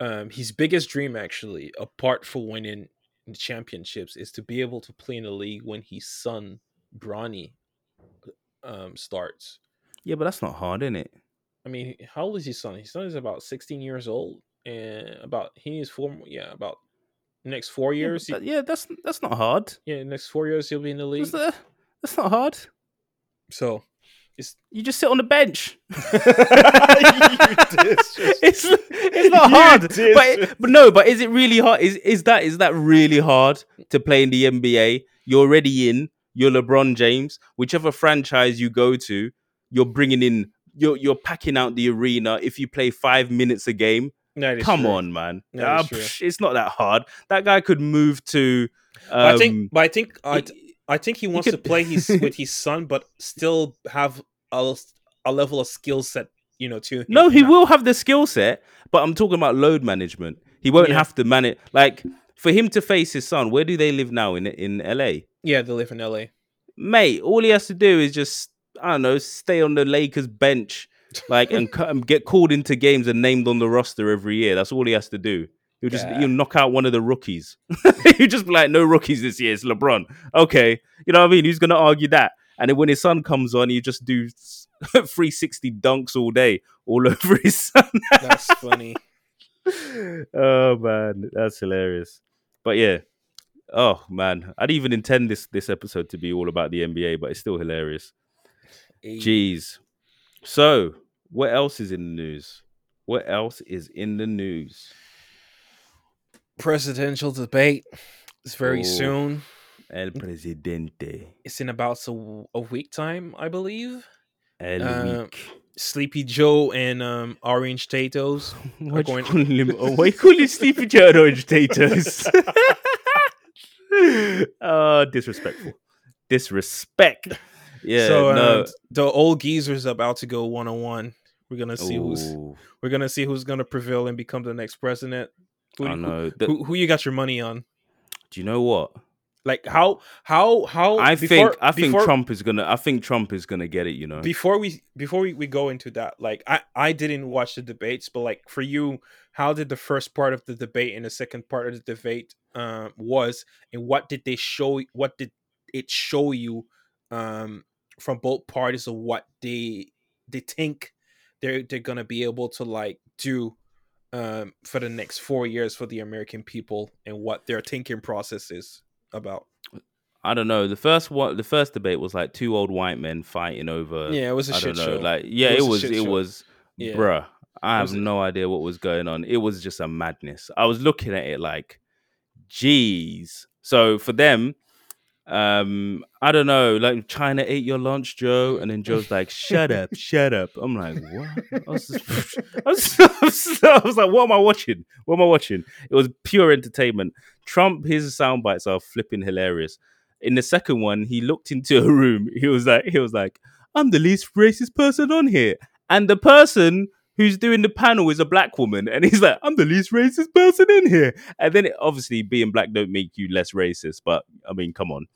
um, his biggest dream actually, apart from winning the championships, is to be able to play in the league when his son Bronny um starts. yeah, but that's not hard, is it? I mean, how old is his son? His son is about 16 years old, and about he is four. Yeah, about next four years. but he- yeah, that's that's not hard. yeah, next four years he'll be in the league. That's, uh, that's not hard. So it's You just sit on the bench. it's it's not You hard, but but no, but is it really hard? Is is that is that really hard to play in the NBA? You're already in. You're LeBron James. Whichever franchise you go to, you're bringing in. You're you're packing out the arena. If you play five minutes a game, come true. on, man. Ah, psh, it's not that hard. That guy could move to. Um, I think, but I think, I, he- I think he wants could- to play his with his son, but still have a, a level of skill set, you know. To No, he will have the skill set, but I'm talking about load management. He won't Yeah. have to manage like for him to face his son. Where do they live now in in LA? Yeah, they live in LA. Mate, all he has to do is just I don't know, stay on the Lakers bench, like and, and get called into games and named on the roster every year. That's all he has to do. He'll just Yeah. he'll knock out one of the rookies. you just be like, no rookies this year. It's LeBron. Okay, you know what I mean? Who's gonna argue that? And then when his son comes on, you just do 360 dunks all day, all over his son. That's funny. oh man, that's hilarious. But yeah, oh man, I didn't even intend this this episode to be all about the NBA, but it's still hilarious. Jeez. So, what else is in the news? What else is in the news? Presidential debate is very Oh. soon. El Presidente. It's in about a, a week time, I believe. El Uh, Week. Sleepy Joe and um, Orange Tatoes. What you going- call him? Oh, why you call him Sleepy Joe and Orange Taters? oh, disrespectful. Disrespect. Yeah, so no. um, the old geezer's about to go one on one. We're gonna see who's we're gonna see who's gonna prevail and become the next president. Who, I who- know. The- who, who you got your money on? do you know what? Like how how how I before- think I think Trump is gonna. I think Trump is gonna get it. You know. before we before we, we go into that like i i didn't watch the debates but like for you how did the first part of the debate and the second part of the debate um was and what did they show what did it show you um from both parties of what they they think they're they're gonna be able to like do um for the next four years for the american people and what their thinking process is about I don't know. The first one, the first debate was like two old white men fighting over. yeah it was a I shit show Like, yeah, It it was a was. It was. Yeah. Bruh, I have no idea what was going on. It was just a madness. I was looking at it like, geez. So for them, um, I don't know, like China ate your lunch, Joe, and then Joe's like, "Shut up, shut up." I'm like, "What?" I was, just, I, was, I, was, I was like, "What am I watching? What am I watching?" It was pure entertainment. Trump, his sound bites are flipping hilarious. in the second one, he looked into a room. He was like, he was like, I'm the least racist person on here, and the person who's doing the panel is a black woman, and he's like, I'm the least racist person in here. And then, it, obviously, being black don't make you less racist, but I mean, come on,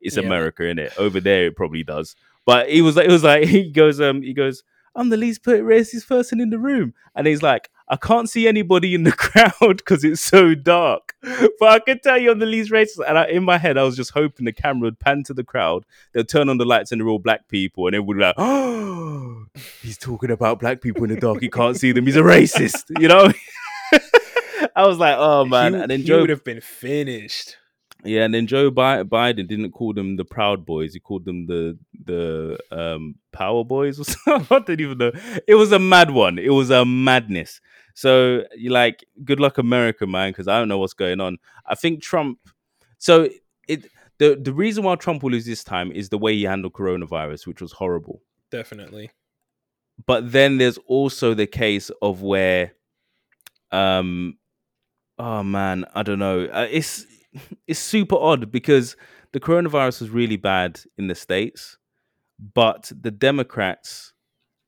it's Yeah. America, in it. Over there, it probably does. But he was like, it was like he goes, um, he goes, I'm the least racist person in the room, and he's like, I can't see anybody in the crowd because it's so dark, but I can tell you I'm the least racist. And I, in my head, I was just hoping the camera would pan to the crowd, they'll turn on the lights, and they're all black people, and everyone would be like, oh, he's talking about black people in the dark. He can't see them. He's a racist, you know. I was like, oh man, he, and then he Joe would have been finished. Yeah, and then Joe Bi- Biden didn't call them the Proud Boys. He called them the the um, Power Boys or something. I don't even know. It was a mad one. It was a madness. So you like, good luck, America, man, because I don't know what's going on. I think Trump. So it the the reason why Trump will lose this time is the way he handled coronavirus, which was horrible. Definitely. But then there's also the case of where, um, oh man, I don't know. Uh, it's it's super odd because the coronavirus was really bad in the states, but the Democrats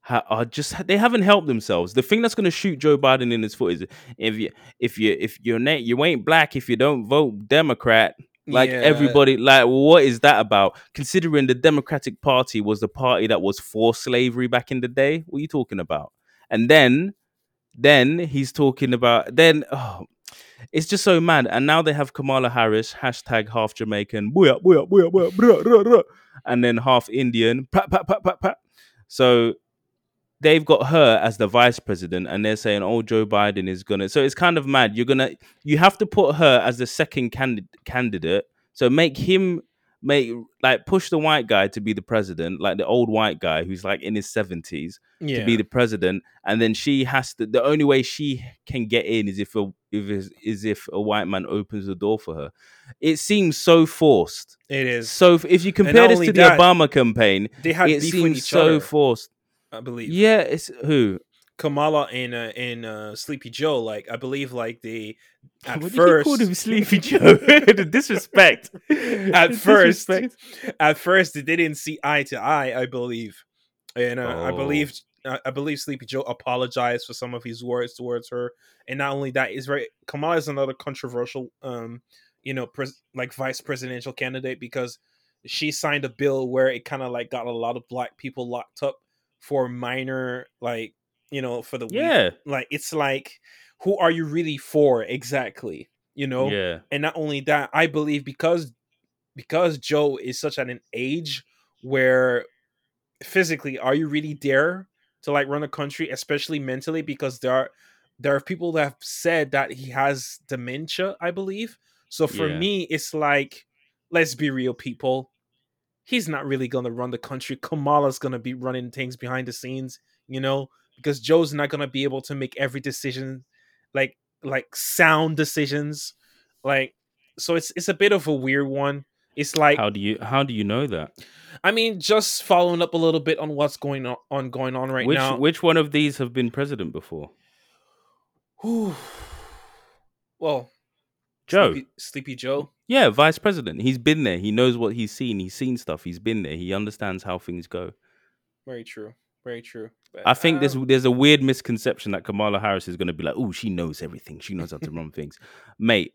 ha- are just they haven't helped themselves. The thing that's going to shoot Joe Biden in his foot is if you if you if you're na- you ain't black if you don't vote Democrat. Like Yeah. everybody, like what is that about? Considering the Democratic Party was the party that was for slavery back in the day, what are you talking about? And then, then he's talking about then. Oh, it's just so mad. And now they have Kamala Harris, hashtag half Jamaican, and then half Indian, pat, pat, pat, pat, pat. So they've got her as the vice president, and they're saying, "Oh, Joe Biden is gonna." So it's kind of mad. You're gonna, you have to put her as the second candid- candidate. So make him make like push the white guy to be the president, like the old white guy who's like in his seventies Yeah. to be the president, and then she has to. The only way she can get in is if a if is, if a white man opens the door for her. It seems so forced. it is. So if- if you compare this to the Obama campaign, They had it seems so other, forced. I believe. Yeah, it's who Kamala and uh, and uh, Sleepy Joe, like I believe, like the at What did first you call him Sleepy Joe? the disrespect. at The first, disrespect. at first they didn't see eye to eye. I believe, and uh, I Oh. believe I I believe Sleepy Joe apologized for some of his words towards her, and not only that, is very Kamala is another controversial, um, you know, pres- like vice presidential candidate because she signed a bill where it kind of like got a lot of black people locked up for minor, like you know, for the Yeah, like it's like who are you really for exactly you know? Yeah, and not only that i believe because because joe is such at an age where physically are you really there to like run a country especially mentally? Because there are there are people that have said that he has dementia i believe. So for Yeah. me it's like let's be real people. He's not really gonna run the country. Kamala's gonna be running things behind the scenes you know because joe's not gonna be able to make every decision like like sound decisions like so it's it's a bit of a weird one it's like how do you how do you know that? i mean just following up a little bit on what's going on, on going on right which now which one of these have been president before? Whew. well Joe. sleepy, sleepy joe Yeah, vice president. He's been there. He knows what he's seen. He's seen stuff. He's been there. He understands how things go. very true very true I think there's um, there's a weird misconception that Kamala Harris is going to be like, oh, she knows everything. She knows how to run things, mate.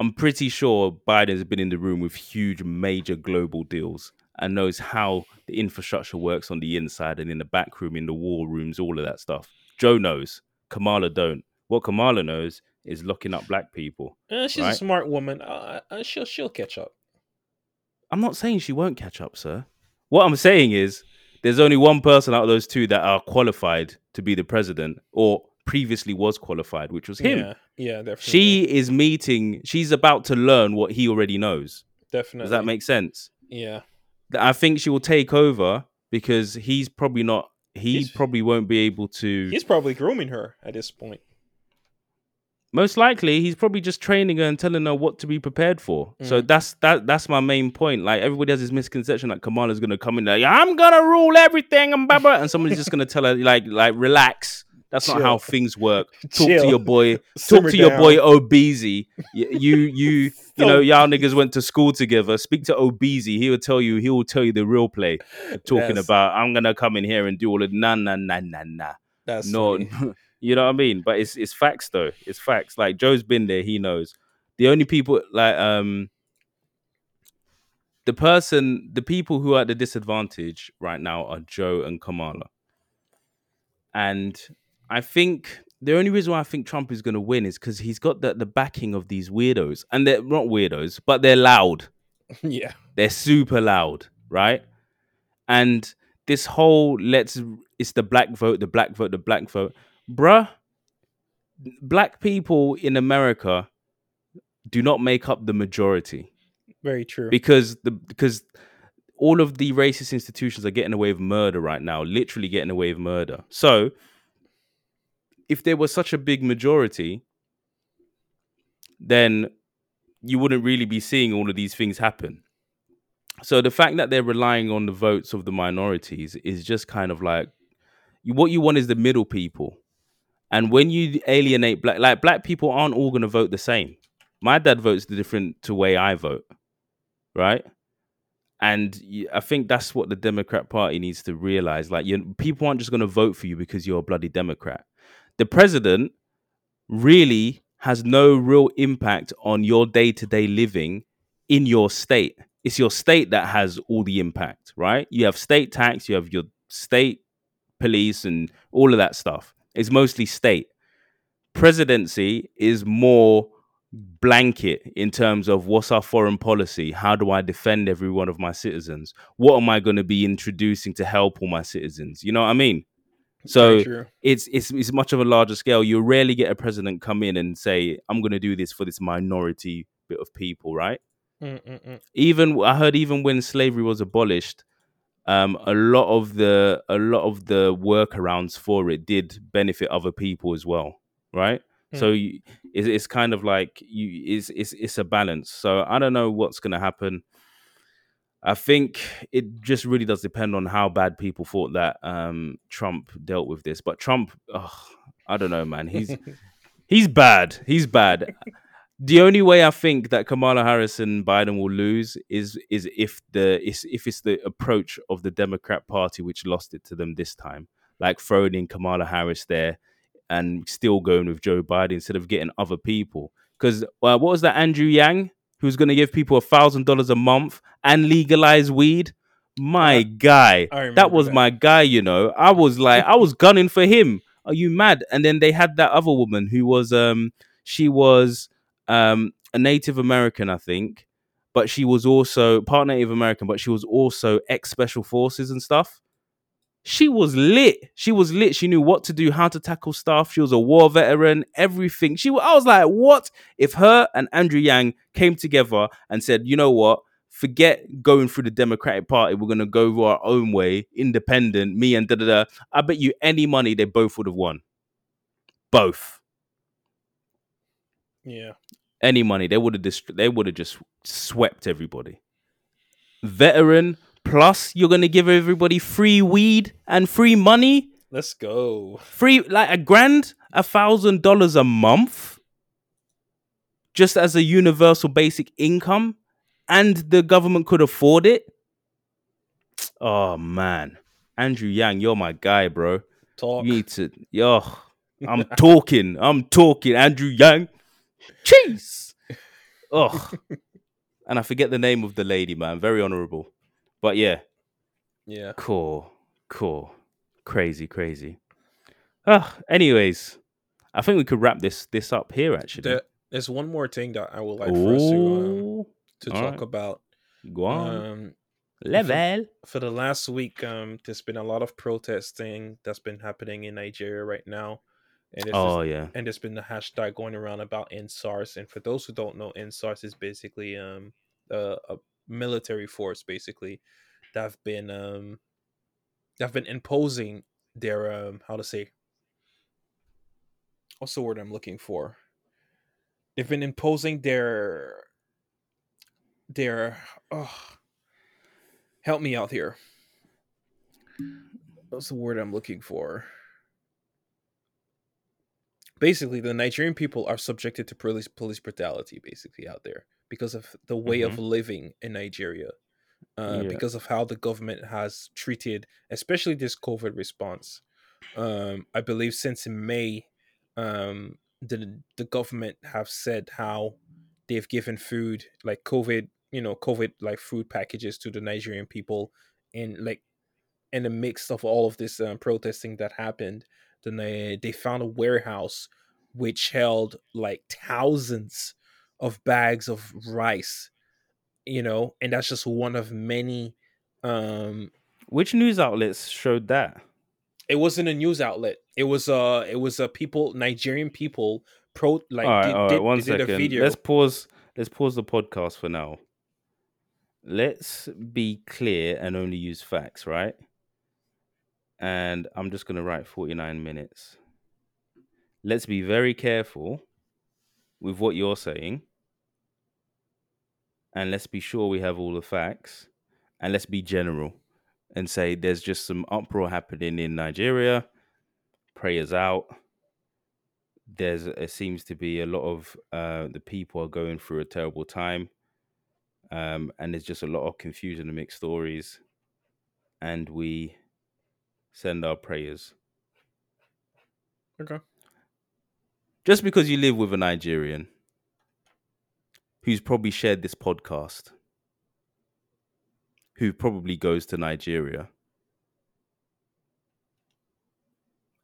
I'm pretty sure Biden's been in the room with huge, major global deals and knows how the infrastructure works on the inside and in the back room, in the war rooms, all of that stuff. Joe knows. Kamala don't. What Kamala knows is locking up black people. uh, she's a smart woman uh, uh, she'll she'll catch up I'm not saying she won't catch up, sir. What I'm saying is there's only one person out of those two that are qualified to be the president or previously was qualified, which was him. yeah yeah definitely She is meeting, she's about to learn what he already knows. definitely Does that make sense? yeah I think she will take over because he's probably not, he He's- probably won't be able to. he's probably grooming her at this point most likely he's probably just training her and telling her what to be prepared for. So Mm. that's that that's my main point. Like everybody has this misconception that Kamala's gonna come in there, "Yeah, I'm gonna rule everything and blah blah, and somebody's just gonna tell her like like relax. That's not how things work. Talk to your boy. Talk Simmer to your boy Obeezy. You, you, you, you know, y'all niggas went to school together. Speak to Obeezy. He will tell you. He will tell you the real play. Talking That's- about, I'm gonna come in here and do all of na na na na na. That's No. You know what I mean. But it's it's facts though. It's facts. Like Joe's been there. He knows. The only people like um the person, the people who are at the disadvantage right now are Joe and Kamala. And I think the only reason why I think Trump is going to win is because he's got the, the backing of these weirdos. And they're not weirdos, but they're loud. yeah. They're super loud, right? And this whole let's it's the black vote, the black vote, the black vote. Bruh, black people in America do not make up the majority Very true. because the because all of the racist institutions are getting away with murder right now, literally getting away with murder. So, if there was such a big majority, then you wouldn't really be seeing all of these things happen. So the fact that they're relying on the votes of the minorities is just kind of like what you want is the middle people. And when you alienate black like black people aren't all going to vote the same. My dad votes the different to way I vote right? And I think that's what the Democrat Party needs to realize. Like, you, people aren't just going to vote for you because you're a bloody Democrat. The president really has no real impact on your day to day living in your state. It's your state that has all the impact, right? You have state tax, you have your state police, and all of that stuff. It's mostly state. Presidency is more blanket in terms of what's our foreign policy? How do i defend every one of my citizens? What am i going to be introducing to help all my citizens? You know what i mean? So it's it's it's much of a larger scale. You rarely get a president come in and say i'm going to do this for this minority bit of people right? Mm-mm-mm. even I heard even when slavery was abolished, um, a lot of the a lot of the workarounds for it did benefit other people as well, right? So you, it's, it's kind of like you it's, it's it's a balance. So I don't know what's gonna happen. I think it just really does depend on how bad people thought that um, Trump dealt with this. But Trump, ugh, I don't know, man. He's he's bad. He's bad. the only way I think that Kamala Harris and Biden will lose is is if the is if it's the approach of the Democrat Party which lost it to them this time, like throwing in Kamala Harris there and still going with Joe Biden instead of getting other people. Because uh, what was that Andrew Yang who's going to give people a thousand dollars a month and legalize weed? My guy, that was that. my guy. You know, I was like, I was gunning for him. Are you mad? And then they had that other woman who was um she was um a Native American, I think, but she was also part Native American, but she was also ex special forces and stuff. She was lit. She was lit. She knew what to do, how to tackle stuff. She was a war veteran, everything. She, I was like, what if her and Andrew Yang came together and said, you know what? Forget going through the Democratic Party. We're gonna go our own way, independent. Me and da da da. I bet you any money they both would have won. Both Yeah. Any money, they would have dist- they would have just swept everybody. Veteran plus you're gonna give everybody free weed and free money, Let's go. free like a grand, a thousand dollars a month, just as a universal basic income, and the government could afford it. Oh man, Andrew Yang, you're my guy, bro. Talk. You need to, yo. I'm talking. I'm talking. Andrew Yang. Cheese. Oh. and I forget the name of the lady, man. Very honorable. But yeah, Yeah. cool. Cool. Crazy, crazy. Ah, anyways, I think we could wrap this this up here actually. There, there's one more thing that I would like for us to um, to talk right. about. go on. Um, Level. for the last week, um, there's been a lot of protesting that's been happening in Nigeria right now, and there's Oh this- yeah. and there's been the hashtag going around about EndSARS. And for those who don't know, EndSARS is basically um a, a military force basically that have been um that have been imposing their um how to say what's the word I'm looking for? They've been imposing their their oh help me out here. What's the word I'm looking for? Basically the Nigerian people are subjected to police police brutality basically out there because of the way of living in Nigeria. Uh, Yeah. because of how the government has treated, especially this COVID response. Um, I believe since in May, um, the the government have said how they've given food like COVID, you know, COVID like food packages to the Nigerian people, in like in the midst of all of this um, protesting that happened. Then they they found a warehouse which held like thousands of bags of rice, you know, and that's just one of many. Um, Which news outlets showed that? it wasn't a news outlet. It was uh it was a people Nigerian people pro like all right, did, all right. did- One did a second. video. Let's pause. Let's pause the podcast for now. Let's be clear and only use facts, right? And I'm just gonna write 49 minutes. Let's be very careful with what you're saying. And let's be sure we have all the facts. And let's be general and say there's just some uproar happening in Nigeria. Prayers out there's it seems to be a lot of uh the people are going through a terrible time um and there's just a lot of confusion and mixed stories and we send our prayers okay. just because you live with a nigerian who's probably shared this podcast who probably goes to nigeria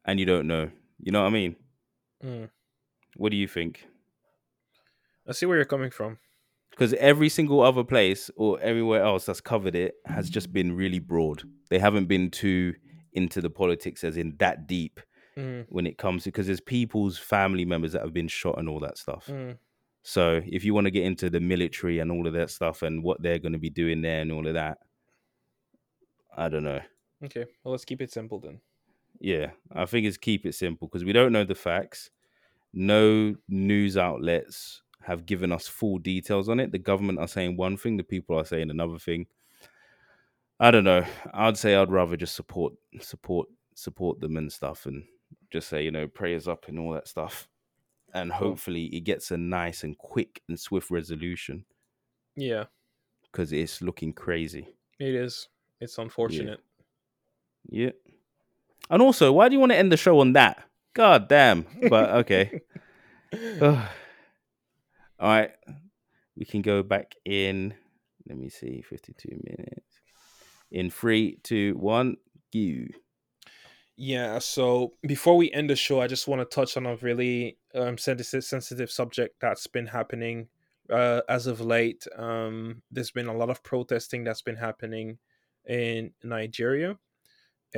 and you don't know you know what i mean Mm. what do you think I see where you're coming from. because every single other place or everywhere else that's covered it has just been really broad. They haven't been too into the politics, as in that deep Mm. when it comes to because there's people's family members that have been shot and all that stuff. Mm. So if you want to get into the military and all of that stuff and what they're going to be doing there and all of that, I don't know. Okay. Well, let's keep it simple then. Yeah, I think it's keep it simple because we don't know the facts. No news outlets have given us full details on it. The government are saying one thing, the people are saying another thing. I don't know. I'd say I'd rather just support, support, support them and stuff, and just say you know prayers up and all that stuff, and hopefully it gets a nice and quick and swift resolution Yeah, because it's looking crazy. it is. It's unfortunate. Yeah. And also, why do you want to end the show on that? God damn. But okay. All right. We can go back in. Let me see. 52 minutes. In three, two, one, go. Yeah, so before we end the show, I just want to touch on a really um, sensitive, sensitive subject that's been happening uh, as of late. Um, there's been a lot of protesting that's been happening in Nigeria,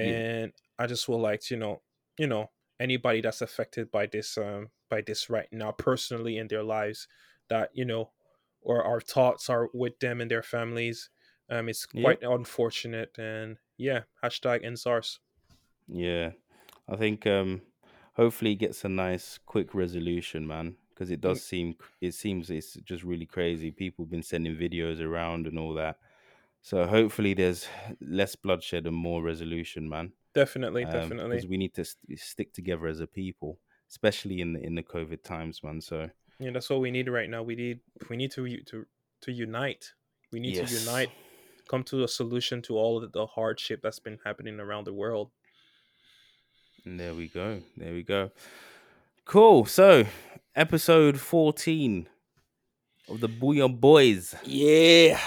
Yeah. and I just would like to, you know, you know, anybody that's affected by this, um, by this right now, personally in their lives, that you know, or our thoughts are with them and their families. Um, it's Yeah. quite unfortunate, and yeah, hashtag EndSARS. Yeah. I think um hopefully it gets a nice quick resolution, man. Because it does seem it seems it's just really crazy. People have been sending videos around and all that. So hopefully there's less bloodshed and more resolution, man. Definitely, Um, definitely. because we need to st- stick together as a people, especially in the in the COVID times, man. So Yeah, that's what we need right now. We need we need to to to unite. We need to unite, come to a solution to all of the hardship that's been happening around the world. And there we go. There we go. Cool. So episode fourteen of the Bouyon Boys. Yeah,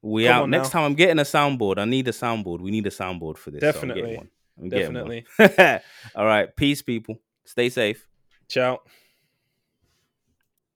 We Come out. Next now. time I'm getting a soundboard. I need a soundboard. We need a soundboard for this. so I'm Definitely. one. I'm one. definitely. All right. Peace, people. Stay safe. Ciao.